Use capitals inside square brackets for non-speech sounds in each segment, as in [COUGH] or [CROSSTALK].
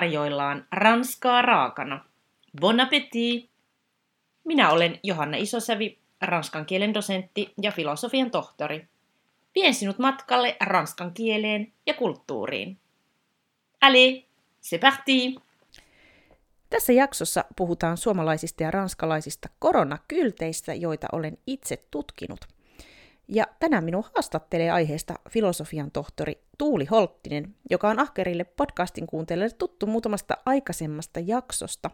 tarjoillaan ranskaa raakana. Bon appétit! Minä olen Johanna Isosävi, ranskan kielen dosentti ja filosofian tohtori. Vien sinut matkalle ranskan kieleen ja kulttuuriin. Allez, c'est parti! Tässä jaksossa puhutaan suomalaisista ja ranskalaisista koronakylteistä, joita olen itse tutkinut – ja tänään minun haastattelee aiheesta filosofian tohtori Tuuli Holttinen, joka on ahkerille podcastin kuuntelijoille tuttu muutamasta aikaisemmasta jaksosta.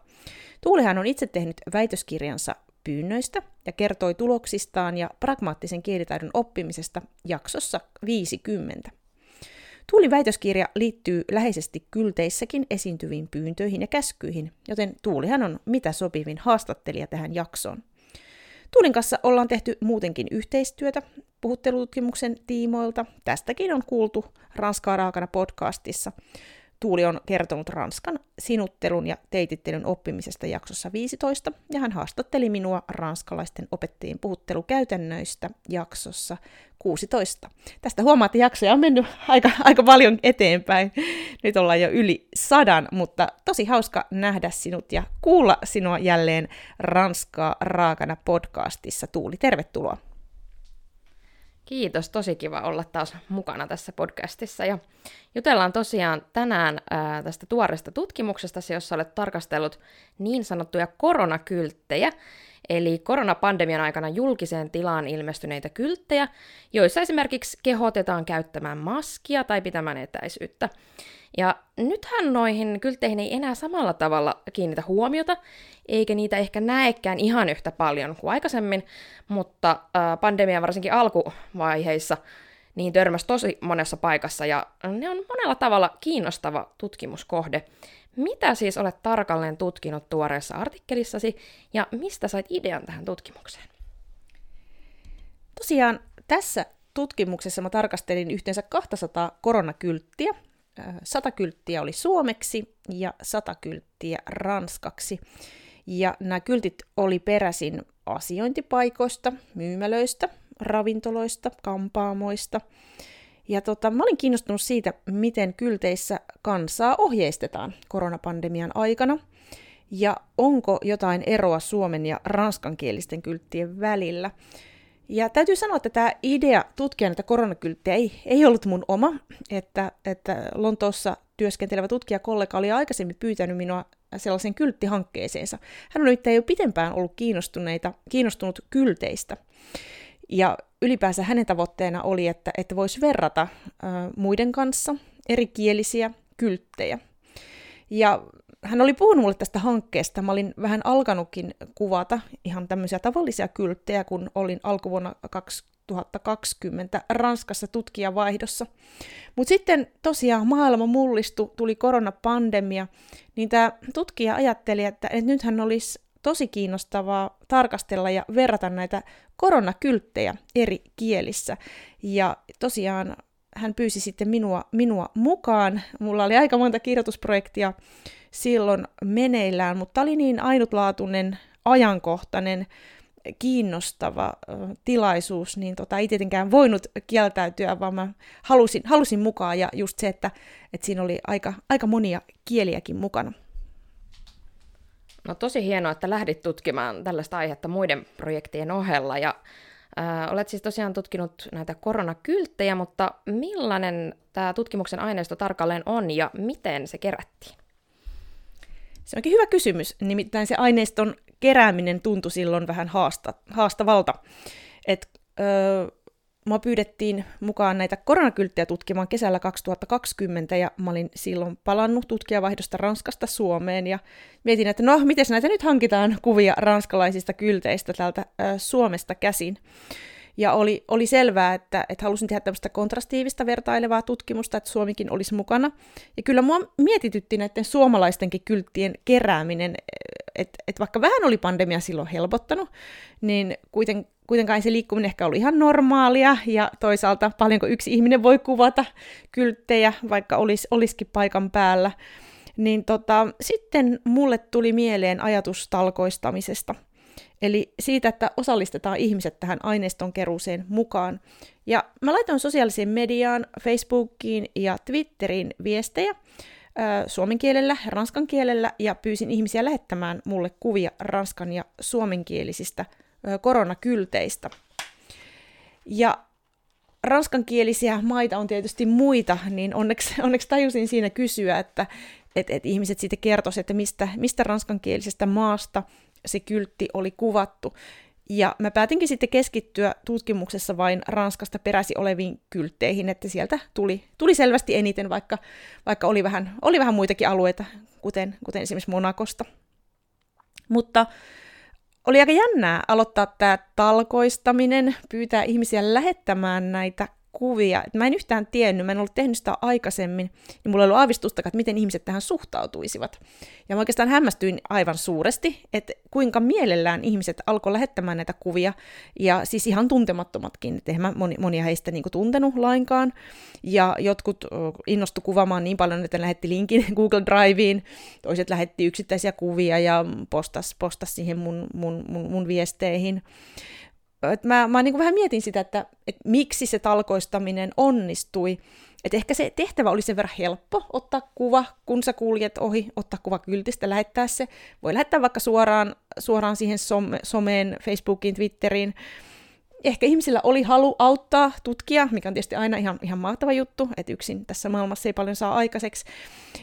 Tuulihan on itse tehnyt väitöskirjansa pyynnöistä ja kertoi tuloksistaan ja pragmaattisen kielitaidon oppimisesta jaksossa 50. Tuulin väitöskirja liittyy läheisesti kylteissäkin esiintyviin pyyntöihin ja käskyihin, joten Tuulihan on mitä sopivin haastattelija tähän jaksoon. Tuulin kanssa ollaan tehty muutenkin yhteistyötä puhuttelututkimuksen tiimoilta. Tästäkin on kuultu Ranskaa raakana podcastissa. Tuuli on kertonut Ranskan sinuttelun ja teitittelyn oppimisesta jaksossa 15, ja hän haastatteli minua ranskalaisten opettajien puhuttelukäytännöistä jaksossa 16. Tästä huomaat, että jaksoja on mennyt aika, aika paljon eteenpäin. Nyt ollaan jo yli sadan, mutta tosi hauska nähdä sinut ja kuulla sinua jälleen Ranskaa raakana podcastissa. Tuuli, tervetuloa. Kiitos, tosi kiva olla taas mukana tässä podcastissa. Ja jutellaan tosiaan tänään ää, tästä tuoresta tutkimuksesta, jossa olet tarkastellut niin sanottuja koronakylttejä, eli koronapandemian aikana julkiseen tilaan ilmestyneitä kylttejä, joissa esimerkiksi kehotetaan käyttämään maskia tai pitämään etäisyyttä. Ja nythän noihin kyltteihin ei enää samalla tavalla kiinnitä huomiota, eikä niitä ehkä näekään ihan yhtä paljon kuin aikaisemmin, mutta pandemian varsinkin alkuvaiheissa niin törmäsi tosi monessa paikassa ja ne on monella tavalla kiinnostava tutkimuskohde. Mitä siis olet tarkalleen tutkinut tuoreessa artikkelissasi ja mistä sait idean tähän tutkimukseen? Tosiaan tässä tutkimuksessa mä tarkastelin yhteensä 200 koronakylttiä. 100 kylttiä oli suomeksi ja 100 kylttiä ranskaksi. Ja nämä kyltit oli peräisin asiointipaikoista, myymälöistä, ravintoloista, kampaamoista. Ja tota, mä olin kiinnostunut siitä, miten kylteissä kansaa ohjeistetaan koronapandemian aikana. Ja onko jotain eroa suomen ja ranskankielisten kylttien välillä. Ja täytyy sanoa, että tämä idea tutkia näitä koronakylttejä ei, ei ollut mun oma, että, että Lontoossa työskentelevä tutkijakollega oli aikaisemmin pyytänyt minua sellaisen kylttihankkeeseensa. Hän on nyt jo pitempään ollut kiinnostuneita, kiinnostunut kylteistä. Ja ylipäänsä hänen tavoitteena oli, että, että voisi verrata ä, muiden kanssa erikielisiä kylttejä. Ja hän oli puhunut mulle tästä hankkeesta. Mä olin vähän alkanutkin kuvata ihan tämmöisiä tavallisia kylttejä, kun olin alkuvuonna 2020 Ranskassa tutkijavaihdossa. Mutta sitten tosiaan maailma mullistui, tuli koronapandemia, niin tämä tutkija ajatteli, että, että nythän olisi tosi kiinnostavaa tarkastella ja verrata näitä koronakylttejä eri kielissä. Ja tosiaan hän pyysi sitten minua, minua mukaan. Mulla oli aika monta kirjoitusprojektia silloin meneillään, mutta oli niin ainutlaatuinen, ajankohtainen, kiinnostava tilaisuus, niin tota, ei tietenkään voinut kieltäytyä, vaan mä halusin, halusin mukaan ja just se, että, että siinä oli aika, aika monia kieliäkin mukana. No tosi hienoa, että lähdit tutkimaan tällaista aihetta muiden projektien ohella ja äh, olet siis tosiaan tutkinut näitä koronakylttejä, mutta millainen tämä tutkimuksen aineisto tarkalleen on ja miten se kerättiin? Se onkin hyvä kysymys, nimittäin se aineiston kerääminen tuntui silloin vähän haasta, haastavalta. Et, öö, Mua pyydettiin mukaan näitä koronakylttejä tutkimaan kesällä 2020 ja mä olin silloin palannut tutkijavaihdosta Ranskasta Suomeen ja mietin, että no, miten näitä nyt hankitaan kuvia ranskalaisista kylteistä täältä äh, Suomesta käsin. Ja oli, oli selvää, että, että halusin tehdä tämmöistä kontrastiivista vertailevaa tutkimusta, että Suomikin olisi mukana. Ja kyllä mua mietitytti näiden suomalaistenkin kylttien kerääminen, että et vaikka vähän oli pandemia silloin helpottanut, niin kuiten, kuitenkaan se liikkuminen ehkä oli ihan normaalia, ja toisaalta paljonko yksi ihminen voi kuvata kylttejä, vaikka olis, olisikin paikan päällä. Niin tota, sitten mulle tuli mieleen ajatus talkoistamisesta – Eli siitä, että osallistetaan ihmiset tähän aineiston keruuseen mukaan. Ja mä laitoin sosiaaliseen mediaan, Facebookiin ja Twitteriin viestejä suomen kielellä ranskan kielellä ja pyysin ihmisiä lähettämään mulle kuvia ranskan ja suomenkielisistä koronakylteistä. Ja ranskankielisiä maita on tietysti muita, niin onneksi, [LAUGHS] onneksi tajusin siinä kysyä, että et, et ihmiset sitten kertoisivat, että mistä, mistä ranskankielisestä maasta se kyltti oli kuvattu. Ja mä päätinkin sitten keskittyä tutkimuksessa vain Ranskasta peräsi oleviin kyltteihin, että sieltä tuli, tuli selvästi eniten, vaikka, vaikka oli, vähän, oli vähän muitakin alueita, kuten, kuten esimerkiksi Monakosta. Mutta oli aika jännää aloittaa tämä talkoistaminen, pyytää ihmisiä lähettämään näitä kuvia. Mä en yhtään tiennyt, mä en ollut tehnyt sitä aikaisemmin, niin mulla ei ollut aavistustakaan, että miten ihmiset tähän suhtautuisivat. Ja mä oikeastaan hämmästyin aivan suuresti, että kuinka mielellään ihmiset alkoi lähettämään näitä kuvia, ja siis ihan tuntemattomatkin, että mä moni, monia heistä niin tuntenut lainkaan, ja jotkut innostu kuvaamaan niin paljon, että lähetti linkin [LAUGHS] Google Driveen, toiset lähetti yksittäisiä kuvia ja postas, postas siihen mun, mun, mun, mun viesteihin että mä, mä niin vähän mietin sitä, että, että miksi se talkoistaminen onnistui. Että ehkä se tehtävä oli sen verran helppo ottaa kuva, kun sä kuljet ohi, ottaa kuva kyltistä, lähettää se. Voi lähettää vaikka suoraan, suoraan siihen some, someen, Facebookiin, Twitteriin, ehkä ihmisillä oli halu auttaa tutkia, mikä on tietysti aina ihan, ihan mahtava juttu, että yksin tässä maailmassa ei paljon saa aikaiseksi.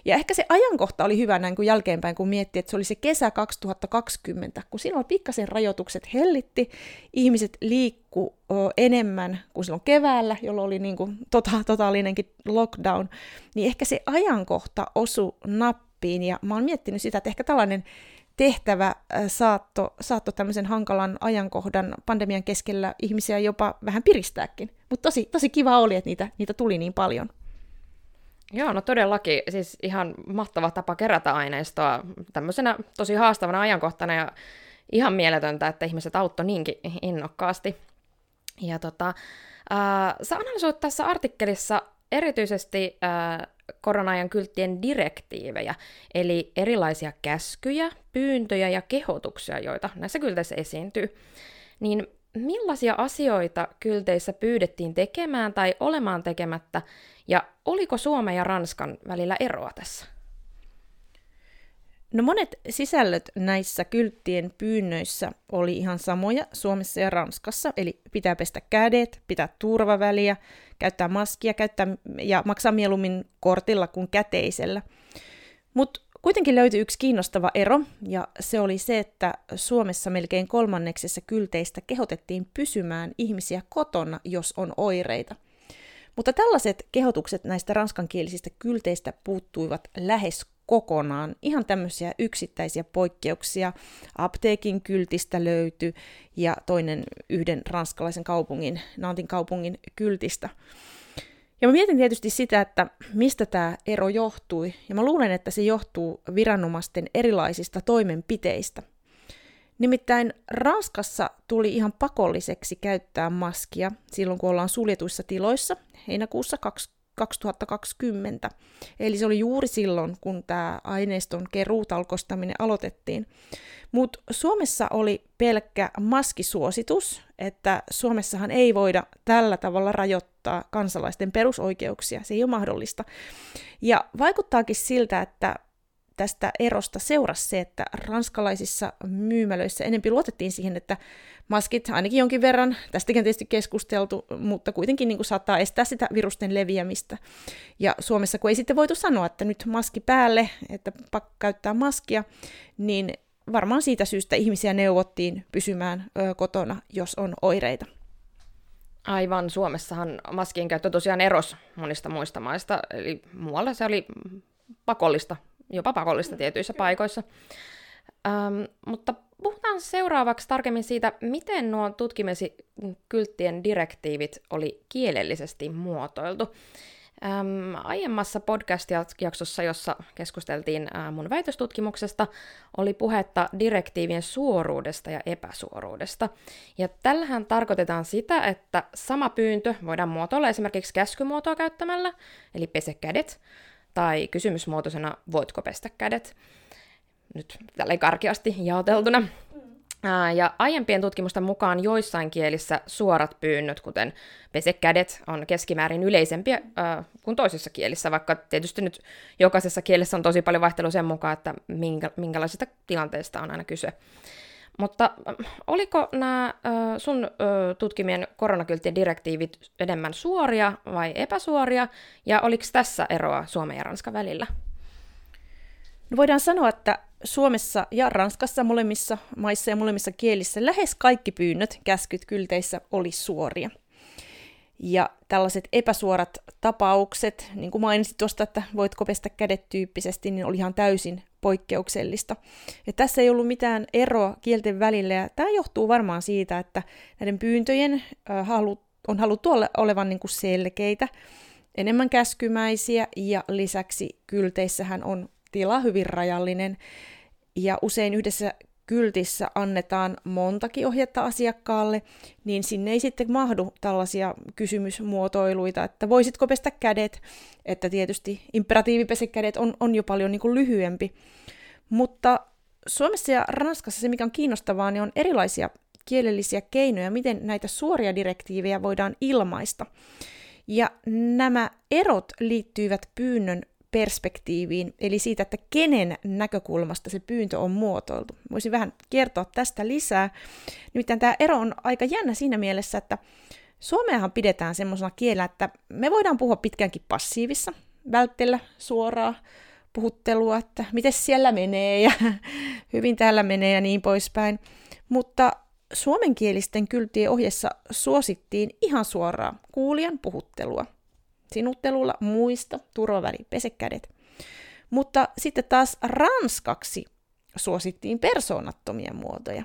Ja ehkä se ajankohta oli hyvä näin kuin jälkeenpäin, kun miettii, että se oli se kesä 2020, kun silloin pikkasen rajoitukset hellitti, ihmiset liikku enemmän kuin silloin keväällä, jolloin oli niin kuin tota, totaalinenkin lockdown, niin ehkä se ajankohta osui nappiin, ja mä oon miettinyt sitä, että ehkä tällainen tehtävä saatto, saatto tämmöisen hankalan ajankohdan pandemian keskellä ihmisiä jopa vähän piristääkin. Mutta tosi, tosi kiva oli, että niitä, niitä tuli niin paljon. Joo, no todellakin. Siis ihan mahtava tapa kerätä aineistoa tämmöisenä tosi haastavana ajankohtana ja ihan mieletöntä, että ihmiset auttoi niinkin innokkaasti. Ja tota, äh, sä analysoit tässä artikkelissa erityisesti äh, korona-ajan kylttien direktiivejä, eli erilaisia käskyjä, pyyntöjä ja kehotuksia, joita näissä kylteissä esiintyy. Niin millaisia asioita kylteissä pyydettiin tekemään tai olemaan tekemättä, ja oliko Suomen ja Ranskan välillä eroa tässä? No monet sisällöt näissä kylttien pyynnöissä oli ihan samoja Suomessa ja Ranskassa, eli pitää pestä kädet, pitää turvaväliä, käyttää maskia käyttää ja maksaa mieluummin kortilla kuin käteisellä. Mutta kuitenkin löytyi yksi kiinnostava ero, ja se oli se, että Suomessa melkein kolmanneksessa kylteistä kehotettiin pysymään ihmisiä kotona, jos on oireita. Mutta tällaiset kehotukset näistä ranskankielisistä kylteistä puuttuivat lähes kokonaan. Ihan tämmöisiä yksittäisiä poikkeuksia. Apteekin kyltistä löytyi ja toinen yhden ranskalaisen kaupungin, Nantin kaupungin kyltistä. Ja mä mietin tietysti sitä, että mistä tämä ero johtui, ja mä luulen, että se johtuu viranomaisten erilaisista toimenpiteistä. Nimittäin Ranskassa tuli ihan pakolliseksi käyttää maskia silloin, kun ollaan suljetuissa tiloissa heinäkuussa 2020. Eli se oli juuri silloin, kun tämä aineiston keruutalkostaminen aloitettiin. Mutta Suomessa oli pelkkä maskisuositus, että Suomessahan ei voida tällä tavalla rajoittaa kansalaisten perusoikeuksia. Se ei ole mahdollista. Ja vaikuttaakin siltä, että tästä erosta seurasi se, että ranskalaisissa myymälöissä enempi luotettiin siihen, että maskit ainakin jonkin verran, tästäkin on tietysti keskusteltu, mutta kuitenkin niin kuin saattaa estää sitä virusten leviämistä. Ja Suomessa, kun ei sitten voitu sanoa, että nyt maski päälle, että pakko käyttää maskia, niin varmaan siitä syystä ihmisiä neuvottiin pysymään ö, kotona, jos on oireita. Aivan, Suomessahan maskien käyttö tosiaan eros monista muista maista, eli muualla se oli pakollista jopa pakollista tietyissä paikoissa. Ähm, mutta puhutaan seuraavaksi tarkemmin siitä, miten nuo tutkimesi kylttien direktiivit oli kielellisesti muotoiltu. Ähm, aiemmassa podcast-jaksossa, jossa keskusteltiin äh, mun väitöstutkimuksesta, oli puhetta direktiivien suoruudesta ja epäsuoruudesta. Ja tällähän tarkoitetaan sitä, että sama pyyntö voidaan muotoilla esimerkiksi käskymuotoa käyttämällä, eli pese kädet, tai kysymysmuotoisena voitko pestä kädet, nyt tälleen karkeasti jaoteltuna. Ja aiempien tutkimusten mukaan joissain kielissä suorat pyynnöt, kuten pese kädet, on keskimäärin yleisempiä äh, kuin toisissa kielissä, vaikka tietysti nyt jokaisessa kielessä on tosi paljon vaihtelua sen mukaan, että minkä, minkälaisista tilanteista on aina kyse. Mutta oliko nämä sun tutkimien koronakylttien direktiivit enemmän suoria vai epäsuoria, ja oliko tässä eroa Suomen ja Ranskan välillä? No voidaan sanoa, että Suomessa ja Ranskassa molemmissa maissa ja molemmissa kielissä lähes kaikki pyynnöt, käskyt kylteissä oli suoria. Ja tällaiset epäsuorat tapaukset, niin kuin mainitsit tuosta, että voitko pestä kädet tyyppisesti, niin oli ihan täysin poikkeuksellista. Ja tässä ei ollut mitään eroa kielten välillä, ja tämä johtuu varmaan siitä, että näiden pyyntöjen on haluttu ole, olevan niin kuin selkeitä, enemmän käskymäisiä, ja lisäksi kylteissähän on tila hyvin rajallinen, ja usein yhdessä kyltissä annetaan montakin ohjetta asiakkaalle, niin sinne ei sitten mahdu tällaisia kysymysmuotoiluita, että voisitko pestä kädet, että tietysti imperatiivipese kädet on, on jo paljon niin kuin lyhyempi. Mutta Suomessa ja Ranskassa se, mikä on kiinnostavaa, niin on erilaisia kielellisiä keinoja, miten näitä suoria direktiivejä voidaan ilmaista. Ja nämä erot liittyivät pyynnön perspektiiviin, eli siitä, että kenen näkökulmasta se pyyntö on muotoiltu. Voisin vähän kertoa tästä lisää. Nimittäin tämä ero on aika jännä siinä mielessä, että Suomeahan pidetään semmoisena kielellä, että me voidaan puhua pitkänkin passiivissa, välttellä suoraa puhuttelua, että miten siellä menee ja [LAUGHS] hyvin täällä menee ja niin poispäin. Mutta suomenkielisten kyltien ohjessa suosittiin ihan suoraa kuulijan puhuttelua sinuttelulla muista, turvaväli, pese kädet. Mutta sitten taas ranskaksi suosittiin persoonattomia muotoja.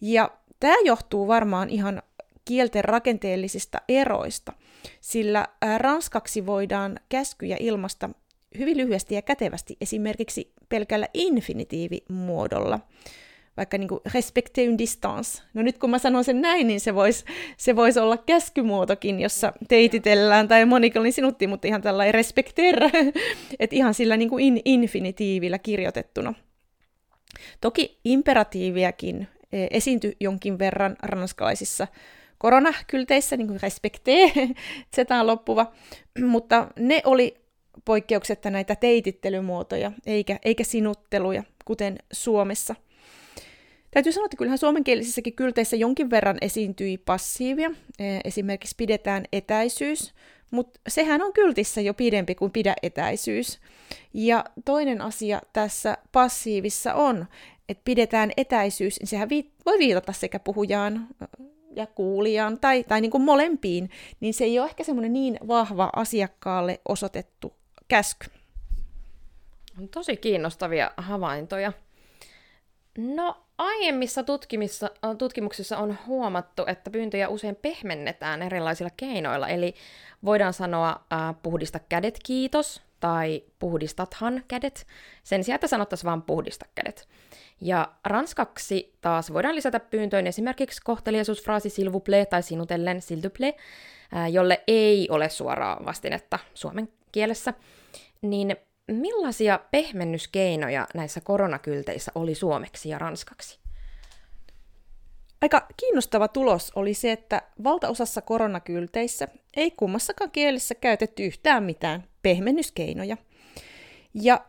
Ja tämä johtuu varmaan ihan kielten rakenteellisista eroista, sillä ranskaksi voidaan käskyjä ilmasta hyvin lyhyesti ja kätevästi esimerkiksi pelkällä infinitiivimuodolla vaikka niin respecte une distance. No nyt kun mä sanon sen näin, niin se voisi se vois olla käskymuotokin, jossa teititellään, tai Monika oli sinutti, mutta ihan tällainen respecter, [LAUGHS] että ihan sillä niin kuin in, infinitiivillä kirjoitettuna. Toki imperatiiviakin e, esiintyi jonkin verran ranskalaisissa koronakylteissä, niin kuin respecte, zetaan [LAUGHS] loppuva, [CLEARS THROAT] mutta ne oli poikkeuksetta näitä teitittelymuotoja, eikä, eikä sinutteluja, kuten Suomessa – Täytyy sanoa, että kyllähän suomenkielisissäkin kylteissä jonkin verran esiintyi passiivia. E, esimerkiksi pidetään etäisyys, mutta sehän on kyltissä jo pidempi kuin pidä etäisyys. Ja toinen asia tässä passiivissa on, että pidetään etäisyys, niin sehän voi viitata sekä puhujaan ja kuulijaan tai, tai niin kuin molempiin, niin se ei ole ehkä semmoinen niin vahva asiakkaalle osoitettu käsky. On tosi kiinnostavia havaintoja. No, aiemmissa äh, tutkimuksissa on huomattu, että pyyntöjä usein pehmennetään erilaisilla keinoilla, eli voidaan sanoa äh, puhdista kädet kiitos tai puhdistathan kädet, sen sijaan, että sanottaisiin vain puhdista kädet. Ja ranskaksi taas voidaan lisätä pyyntöön esimerkiksi kohteliaisuusfraasi s'il vous plaît tai sinutellen s'il te plaît, äh, jolle ei ole suoraa vastinetta suomen kielessä, niin Millaisia pehmennyskeinoja näissä koronakylteissä oli suomeksi ja ranskaksi? Aika kiinnostava tulos oli se, että valtaosassa koronakylteissä ei kummassakaan kielessä käytetty yhtään mitään pehmennyskeinoja. Ja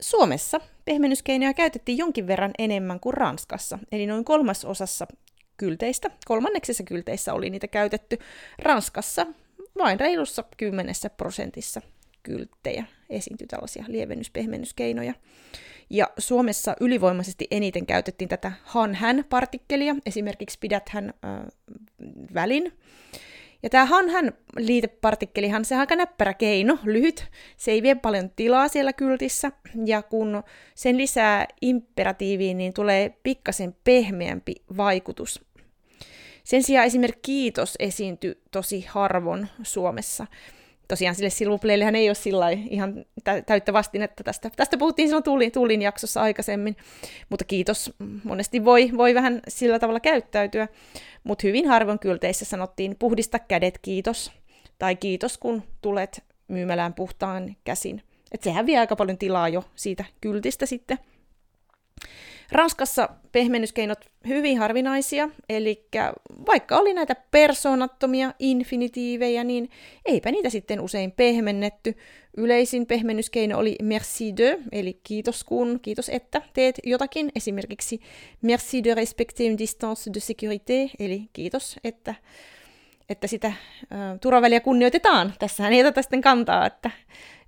Suomessa pehmennyskeinoja käytettiin jonkin verran enemmän kuin Ranskassa, eli noin kolmasosassa kylteistä, kolmanneksessa kylteissä oli niitä käytetty. Ranskassa vain reilussa kymmenessä prosentissa kylttejä esiintyi tällaisia lievennyspehmennyskeinoja. Ja Suomessa ylivoimaisesti eniten käytettiin tätä han-hän-partikkelia, esimerkiksi pidät-hän äh, välin. Ja tämä han-hän liitepartikkelihan, se on aika näppärä keino, lyhyt, se ei vie paljon tilaa siellä kyltissä, ja kun sen lisää imperatiiviin, niin tulee pikkasen pehmeämpi vaikutus. Sen sijaan esimerkiksi kiitos esiintyi tosi harvoin Suomessa tosiaan sille silvupleillehän ei ole sillä ihan täyttä vastinetta tästä. Tästä puhuttiin silloin Tuulin, Tuulin jaksossa aikaisemmin, mutta kiitos monesti voi, voi vähän sillä tavalla käyttäytyä, mutta hyvin harvoin kylteissä sanottiin puhdista kädet kiitos, tai kiitos kun tulet myymälään puhtaan käsin. Et sehän vie aika paljon tilaa jo siitä kyltistä sitten. Ranskassa pehmennyskeinot hyvin harvinaisia, eli vaikka oli näitä persoonattomia infinitiivejä, niin eipä niitä sitten usein pehmennetty. Yleisin pehmennyskeino oli merci de, eli kiitos kun, kiitos että teet jotakin, esimerkiksi merci de respecter une distance de sécurité, eli kiitos että että sitä äh, turvaväliä kunnioitetaan. Tässähän ei oteta sitten kantaa, että,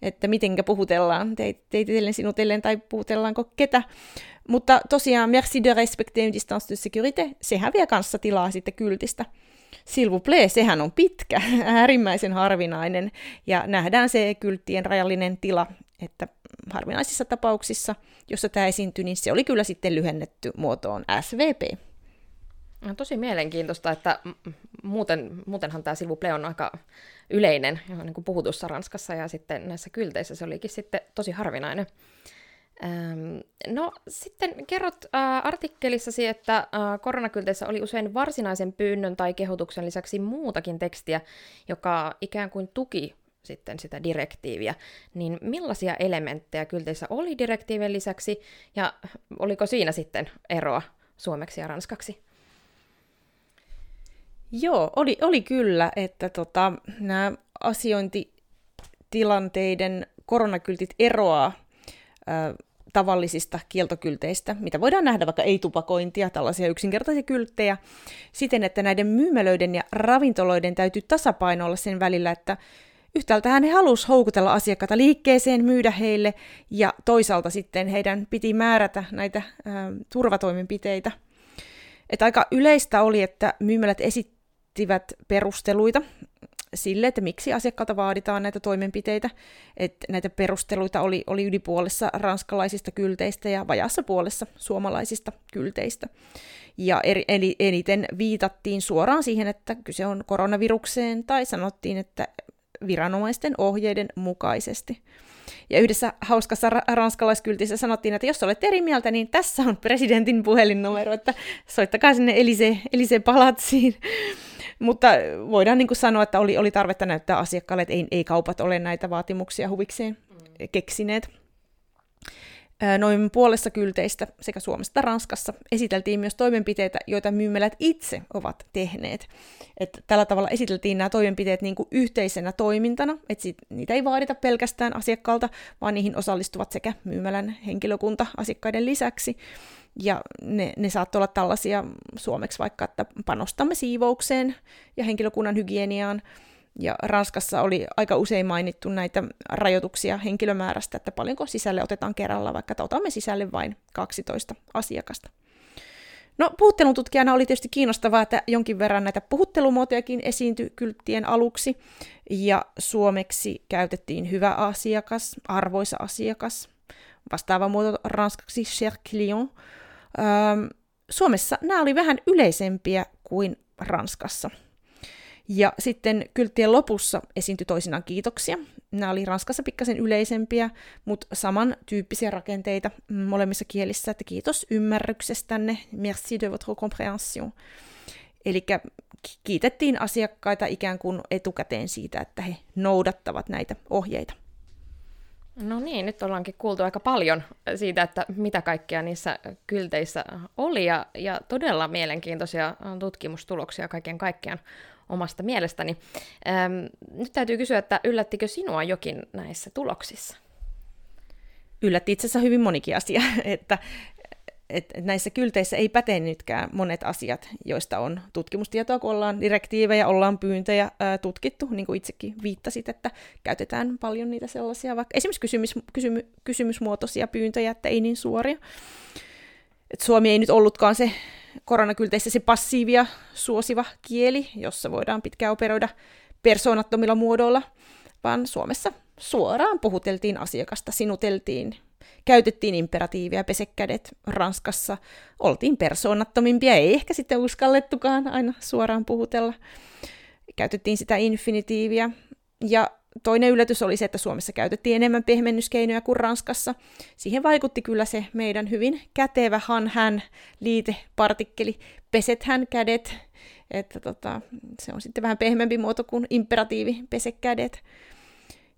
että mitenkä puhutellaan, teitellen, sinutellen tai puhutellaanko ketä. Mutta tosiaan, merci de respecter une distance de sécurité, sehän vie kanssa tilaa sitten kyltistä. S'il vous plaît, sehän on pitkä, [LAUGHS] äärimmäisen harvinainen, ja nähdään se kylttien rajallinen tila, että harvinaisissa tapauksissa, jossa tämä esiintyi, niin se oli kyllä sitten lyhennetty muotoon SVP. On tosi mielenkiintoista, että muuten, muutenhan tämä sivuple on aika yleinen niin kuin puhutussa Ranskassa ja sitten näissä kylteissä se olikin sitten tosi harvinainen. No sitten kerrot äh, artikkelissasi, että äh, koronakylteissä oli usein varsinaisen pyynnön tai kehotuksen lisäksi muutakin tekstiä, joka ikään kuin tuki sitten sitä direktiiviä, niin millaisia elementtejä kylteissä oli direktiivin lisäksi, ja oliko siinä sitten eroa suomeksi ja ranskaksi? Joo, oli, oli kyllä, että tota, nämä asiointitilanteiden koronakyltit eroaa ä, tavallisista kieltokylteistä, mitä voidaan nähdä vaikka ei-tupakointia, tällaisia yksinkertaisia kylttejä, siten, että näiden myymälöiden ja ravintoloiden täytyy tasapainoilla sen välillä, että yhtäältä hän halusi houkutella asiakkaita liikkeeseen, myydä heille, ja toisaalta sitten heidän piti määrätä näitä ä, turvatoimenpiteitä. Että aika yleistä oli, että myymälät esittivät perusteluita sille, että miksi asiakkaalta vaaditaan näitä toimenpiteitä. Että näitä perusteluita oli, oli yli puolessa ranskalaisista kylteistä ja vajassa puolessa suomalaisista kylteistä. Ja eri, eli eniten viitattiin suoraan siihen, että kyse on koronavirukseen, tai sanottiin, että viranomaisten ohjeiden mukaisesti. Ja yhdessä hauskassa ra- ranskalaiskyltissä sanottiin, että jos olet eri mieltä, niin tässä on presidentin puhelinnumero, että soittakaa sinne Elise, Elise Palatsiin. Mutta voidaan niin kuin sanoa, että oli, oli tarvetta näyttää asiakkaalle, että ei, ei kaupat ole näitä vaatimuksia huvikseen mm. keksineet. Noin puolessa kylteistä sekä Suomessa että Ranskassa esiteltiin myös toimenpiteitä, joita myymälät itse ovat tehneet. Että tällä tavalla esiteltiin nämä toimenpiteet niin kuin yhteisenä toimintana, että niitä ei vaadita pelkästään asiakkaalta, vaan niihin osallistuvat sekä myymälän henkilökunta asiakkaiden lisäksi. Ja ne, ne saattoi olla tällaisia suomeksi vaikka, että panostamme siivoukseen ja henkilökunnan hygieniaan. Ja Ranskassa oli aika usein mainittu näitä rajoituksia henkilömäärästä, että paljonko sisälle otetaan kerralla, vaikka otamme sisälle vain 12 asiakasta. No puhuttelun tutkijana oli tietysti kiinnostavaa, että jonkin verran näitä puhuttelumuotojakin esiintyi kylttien aluksi, ja suomeksi käytettiin hyvä asiakas, arvoisa asiakas, vastaava muoto ranskaksi cher client, Ähm, Suomessa nämä oli vähän yleisempiä kuin Ranskassa. Ja sitten kylttien lopussa esiintyi toisinaan kiitoksia. Nämä oli Ranskassa pikkasen yleisempiä, mutta samantyyppisiä rakenteita molemmissa kielissä, että kiitos ymmärryksestänne, merci de votre compréhension. Eli kiitettiin asiakkaita ikään kuin etukäteen siitä, että he noudattavat näitä ohjeita. No niin, nyt ollaankin kuultu aika paljon siitä, että mitä kaikkea niissä kylteissä oli, ja, ja todella mielenkiintoisia tutkimustuloksia kaiken kaikkiaan omasta mielestäni. Ähm, nyt täytyy kysyä, että yllättikö sinua jokin näissä tuloksissa? Yllätti itse asiassa hyvin monikin asia, [LAUGHS] että että näissä kylteissä ei nytkään monet asiat, joista on tutkimustietoa, kun ollaan direktiivejä, ollaan pyyntöjä tutkittu, niin kuin itsekin viittasit, että käytetään paljon niitä sellaisia, vaikka esimerkiksi kysymys, kysymy, kysymysmuotoisia pyyntöjä, että ei niin suoria. Et Suomi ei nyt ollutkaan se koronakylteissä se passiivia suosiva kieli, jossa voidaan pitkään operoida persoonattomilla muodoilla, vaan Suomessa suoraan puhuteltiin asiakasta, sinuteltiin, käytettiin imperatiivia, pesekädet Ranskassa, oltiin persoonattomimpia, ei ehkä sitten uskallettukaan aina suoraan puhutella. Käytettiin sitä infinitiiviä. Ja toinen yllätys oli se, että Suomessa käytettiin enemmän pehmennyskeinoja kuin Ranskassa. Siihen vaikutti kyllä se meidän hyvin kätevä han-hän liitepartikkeli, peset hän kädet, että tota, se on sitten vähän pehmeämpi muoto kuin imperatiivi, pese kädet.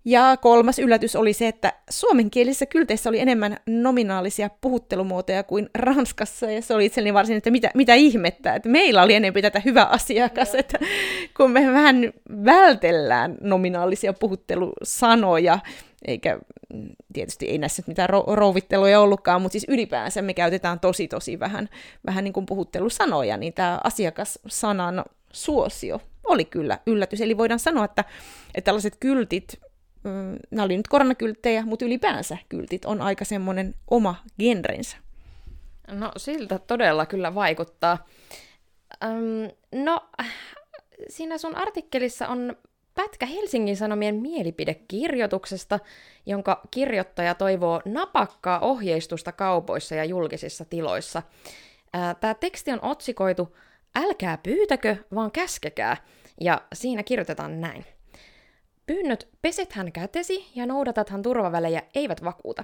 Ja kolmas yllätys oli se, että suomenkielisissä kylteissä oli enemmän nominaalisia puhuttelumuotoja kuin Ranskassa, ja se oli itselleni varsin, että mitä, mitä ihmettä, että meillä oli enemmän tätä hyvä asiakas, että kun me vähän vältellään nominaalisia puhuttelusanoja, eikä mm, tietysti ei näissä mitään ro- rouvitteluja ollutkaan, mutta siis ylipäänsä me käytetään tosi tosi vähän, vähän niin kuin puhuttelusanoja, niin tämä asiakassanan suosio oli kyllä yllätys. Eli voidaan sanoa, että, että tällaiset kyltit, nämä oli nyt koronakylttejä, mutta ylipäänsä kyltit on aika semmoinen oma genrensä. No siltä todella kyllä vaikuttaa. Öm, no, siinä sun artikkelissa on pätkä Helsingin Sanomien mielipidekirjoituksesta, jonka kirjoittaja toivoo napakkaa ohjeistusta kaupoissa ja julkisissa tiloissa. Tämä teksti on otsikoitu Älkää pyytäkö, vaan käskekää, ja siinä kirjoitetaan näin. Pyynnöt pesethän kätesi ja noudatathan turvavälejä eivät vakuuta.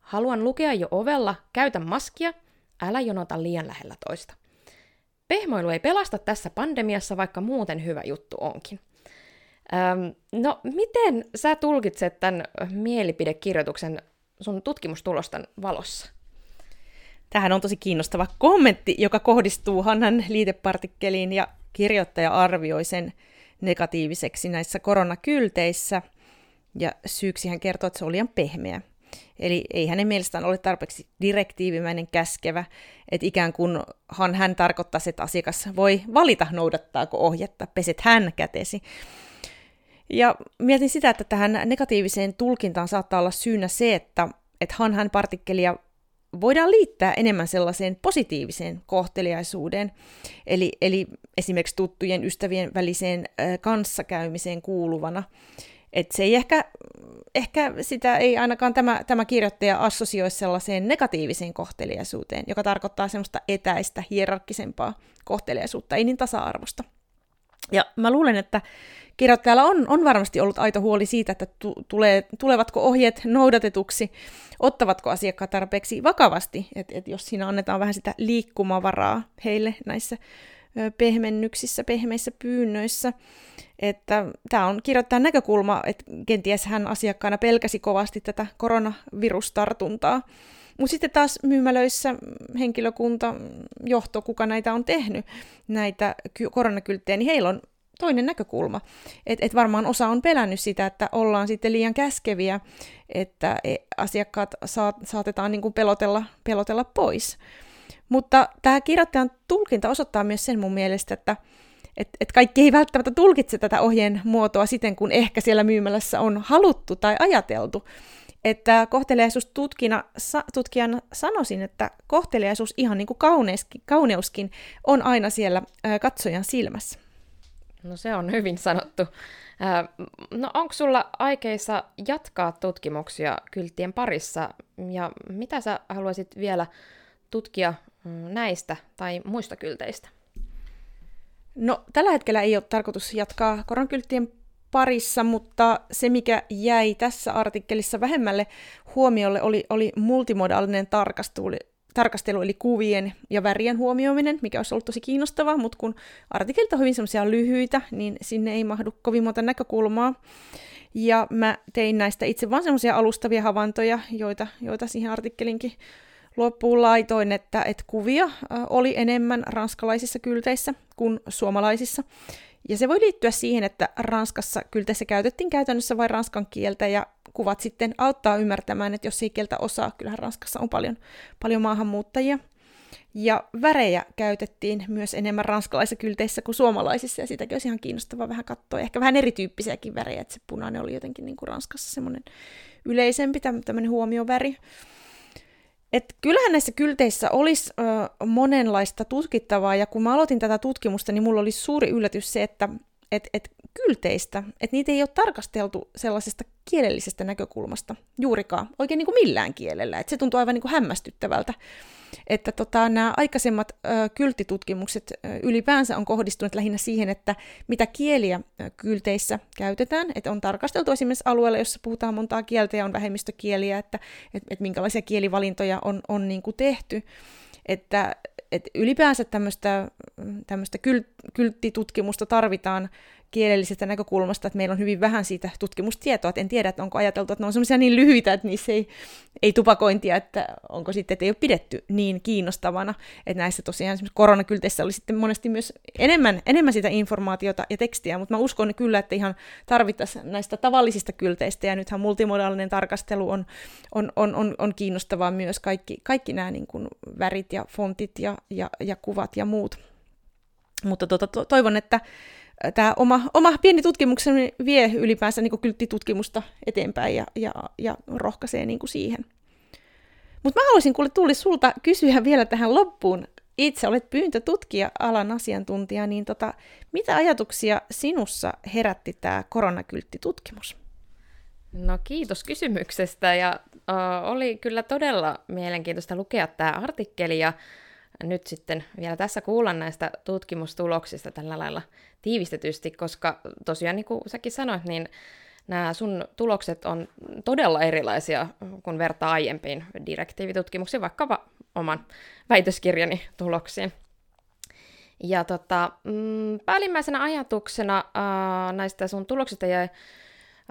Haluan lukea jo ovella, käytä maskia, älä jonota liian lähellä toista. Pehmoilu ei pelasta tässä pandemiassa, vaikka muuten hyvä juttu onkin. Öm, no, miten sä tulkitset tämän mielipidekirjoituksen sun tutkimustulosten valossa? Tähän on tosi kiinnostava kommentti, joka kohdistuu Hannan liitepartikkeliin ja kirjoittaja arvioi sen negatiiviseksi näissä koronakylteissä. Ja syyksi hän kertoo, että se oli liian pehmeä. Eli ei hänen mielestään ole tarpeeksi direktiivimäinen käskevä, että ikään kuin hän, hän tarkoittaa, että asiakas voi valita noudattaako ohjetta, peset hän kätesi. Ja mietin sitä, että tähän negatiiviseen tulkintaan saattaa olla syynä se, että, että hän partikkelia voidaan liittää enemmän sellaiseen positiiviseen kohteliaisuuteen, eli, eli esimerkiksi tuttujen ystävien väliseen kanssakäymiseen kuuluvana. Et se ei ehkä, ehkä sitä ei ainakaan tämä, tämä kirjoittaja assosioi sellaiseen negatiiviseen kohteliaisuuteen, joka tarkoittaa semmoista etäistä, hierarkkisempaa kohteliaisuutta, ei niin tasa-arvosta. Ja mä luulen, että kirjoittajalla on, on varmasti ollut aito huoli siitä, että tu, tulee, tulevatko ohjeet noudatetuksi, ottavatko asiakkaat tarpeeksi vakavasti, että et jos siinä annetaan vähän sitä liikkumavaraa heille näissä pehmennyksissä, pehmeissä pyynnöissä. Että tämä on kirjoittajan näkökulma, että kenties hän asiakkaana pelkäsi kovasti tätä koronavirustartuntaa. Mutta sitten taas myymälöissä henkilökunta, johto, kuka näitä on tehnyt, näitä koronakylttejä, niin heillä on toinen näkökulma. Että et varmaan osa on pelännyt sitä, että ollaan sitten liian käskeviä, että e, asiakkaat saat, saatetaan niin kuin pelotella, pelotella pois. Mutta tämä kirjoittajan tulkinta osoittaa myös sen mun mielestä, että et, et kaikki ei välttämättä tulkitse tätä ohjeen muotoa siten, kun ehkä siellä myymälässä on haluttu tai ajateltu. Että kohteliaisuustutkijana tutkijana sanoisin, että kohteliaisuus ihan niin kuin kauneuskin, kauneuskin on aina siellä katsojan silmässä. No se on hyvin sanottu. No onko sulla aikeissa jatkaa tutkimuksia kylttien parissa ja mitä sä haluaisit vielä tutkia mm, näistä tai muista kylteistä? No tällä hetkellä ei ole tarkoitus jatkaa koronkylttien parissa, mutta se mikä jäi tässä artikkelissa vähemmälle huomiolle oli, oli multimodaalinen tarkastelu, tarkastelu, eli kuvien ja värien huomioiminen, mikä olisi ollut tosi kiinnostavaa, mutta kun artikkelit on hyvin semmoisia lyhyitä, niin sinne ei mahdu kovin monta näkökulmaa. Ja mä tein näistä itse vain semmoisia alustavia havaintoja, joita, joita siihen artikkelinkin loppuun laitoin, että, että kuvia oli enemmän ranskalaisissa kylteissä kuin suomalaisissa. Ja se voi liittyä siihen, että Ranskassa kylteissä käytettiin käytännössä vain ranskan kieltä ja kuvat sitten auttaa ymmärtämään, että jos ei kieltä osaa, kyllähän Ranskassa on paljon, paljon maahanmuuttajia. Ja värejä käytettiin myös enemmän ranskalaisissa kylteissä kuin suomalaisissa, ja sitäkin olisi ihan kiinnostavaa vähän katsoa. Ehkä vähän erityyppisiäkin värejä, että se punainen oli jotenkin niin kuin Ranskassa semmoinen yleisempi tämmöinen huomioväri. Et kyllähän näissä kylteissä olisi ö, monenlaista tutkittavaa, ja kun mä aloitin tätä tutkimusta, niin mulla oli suuri yllätys se, että et, et kylteistä, että niitä ei ole tarkasteltu sellaisesta kielellisestä näkökulmasta juurikaan, oikein niin kuin millään kielellä. Et se tuntuu aivan niin kuin hämmästyttävältä, että tota, nämä aikaisemmat ö, kylttitutkimukset ö, ylipäänsä on kohdistunut lähinnä siihen, että mitä kieliä ö, kylteissä käytetään, että on tarkasteltu esimerkiksi alueella, jossa puhutaan montaa kieltä ja on vähemmistökieliä, että et, et minkälaisia kielivalintoja on, on niin kuin tehty. Että et ylipäänsä tämmöistä kyl, kylttitutkimusta tarvitaan kielellisestä näkökulmasta, että meillä on hyvin vähän siitä tutkimustietoa, että en tiedä, että onko ajateltu, että ne on semmoisia niin lyhyitä, että niissä ei, ei tupakointia, että onko sitten, että ei ole pidetty niin kiinnostavana, että näissä tosiaan esimerkiksi koronakylteissä oli sitten monesti myös enemmän, enemmän sitä informaatiota ja tekstiä, mutta mä uskon kyllä, että ihan tarvittaisiin näistä tavallisista kylteistä, ja nythän multimodaalinen tarkastelu on, on, on, on, on kiinnostavaa myös, kaikki, kaikki nämä niin kuin värit ja fontit ja, ja, ja kuvat ja muut. Mutta tuota, to, toivon, että tämä oma, oma pieni tutkimukseni vie ylipäänsä niin kylttitutkimusta eteenpäin ja, ja, ja rohkaisee niin kuin siihen. Mutta mä haluaisin kuule Tulli sulta kysyä vielä tähän loppuun. Itse olet pyyntötutkija, alan asiantuntija, niin tota, mitä ajatuksia sinussa herätti tämä koronakylttitutkimus? No kiitos kysymyksestä ja uh, oli kyllä todella mielenkiintoista lukea tämä artikkeli ja nyt sitten vielä tässä kuulla näistä tutkimustuloksista tällä lailla tiivistetysti, koska tosiaan niin kuin säkin sanoit, niin nämä sun tulokset on todella erilaisia, kun vertaa aiempiin direktiivitutkimuksiin, vaikka oman väitöskirjani tuloksiin. Ja tota, mm, päällimmäisenä ajatuksena äh, näistä sun tuloksista jäi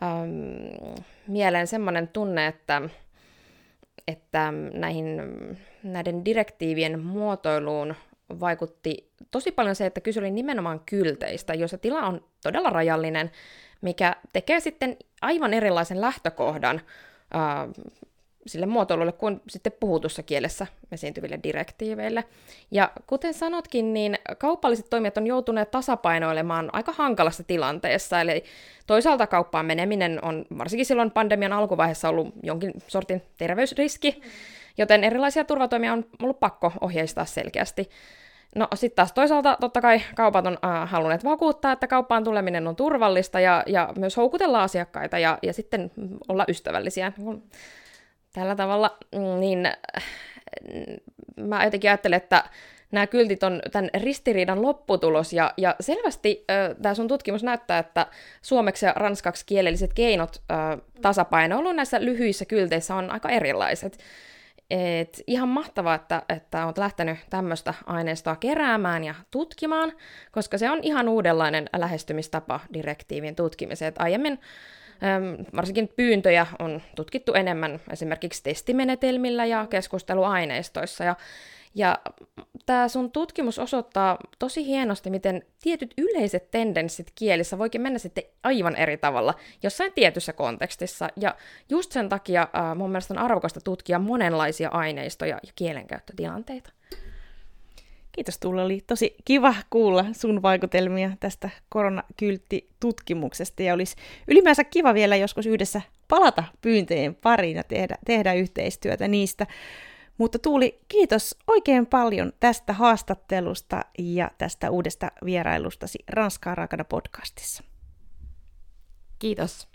ähm, mieleen semmoinen tunne, että, että näihin näiden direktiivien muotoiluun vaikutti tosi paljon se, että kyse oli nimenomaan kylteistä, joissa tila on todella rajallinen, mikä tekee sitten aivan erilaisen lähtökohdan ää, sille muotoilulle kuin sitten puhutussa kielessä esiintyville direktiiveille. Ja kuten sanotkin, niin kaupalliset toimijat on joutuneet tasapainoilemaan aika hankalassa tilanteessa, eli toisaalta kauppaan meneminen on varsinkin silloin pandemian alkuvaiheessa ollut jonkin sortin terveysriski, joten erilaisia turvatoimia on ollut pakko ohjeistaa selkeästi. No sitten taas toisaalta totta kai kaupat on äh, halunneet vakuuttaa, että kauppaan tuleminen on turvallista ja, ja myös houkutella asiakkaita ja, ja sitten olla ystävällisiä. Tällä tavalla, mm, niin äh, mä jotenkin ajattelen, että nämä kyltit on tämän ristiriidan lopputulos, ja, ja selvästi äh, tämä sun tutkimus näyttää, että suomeksi ja ranskaksi kielelliset keinot äh, tasapainoiluun näissä lyhyissä kylteissä on aika erilaiset. Et ihan mahtavaa, että, että olet lähtenyt tämmöistä aineistoa keräämään ja tutkimaan, koska se on ihan uudenlainen lähestymistapa direktiivin tutkimiseen. Et aiemmin varsinkin pyyntöjä on tutkittu enemmän esimerkiksi testimenetelmillä ja keskusteluaineistoissa, ja ja tämä sun tutkimus osoittaa tosi hienosti, miten tietyt yleiset tendenssit kielissä voikin mennä sitten aivan eri tavalla jossain tietyssä kontekstissa. Ja just sen takia äh, mun mielestä on arvokasta tutkia monenlaisia aineistoja ja kielenkäyttötilanteita. Kiitos Tuula, oli tosi kiva kuulla sun vaikutelmia tästä koronakylttitutkimuksesta ja olisi ylipäänsä kiva vielä joskus yhdessä palata pyyntöjen pariin ja tehdä, tehdä yhteistyötä niistä. Mutta Tuuli, kiitos oikein paljon tästä haastattelusta ja tästä uudesta vierailustasi Ranskaa raakana podcastissa. Kiitos.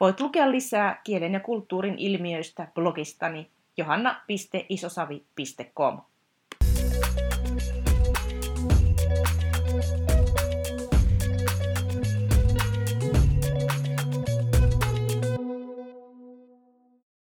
Voit lukea lisää kielen ja kulttuurin ilmiöistä blogistani johanna.isosavi.com.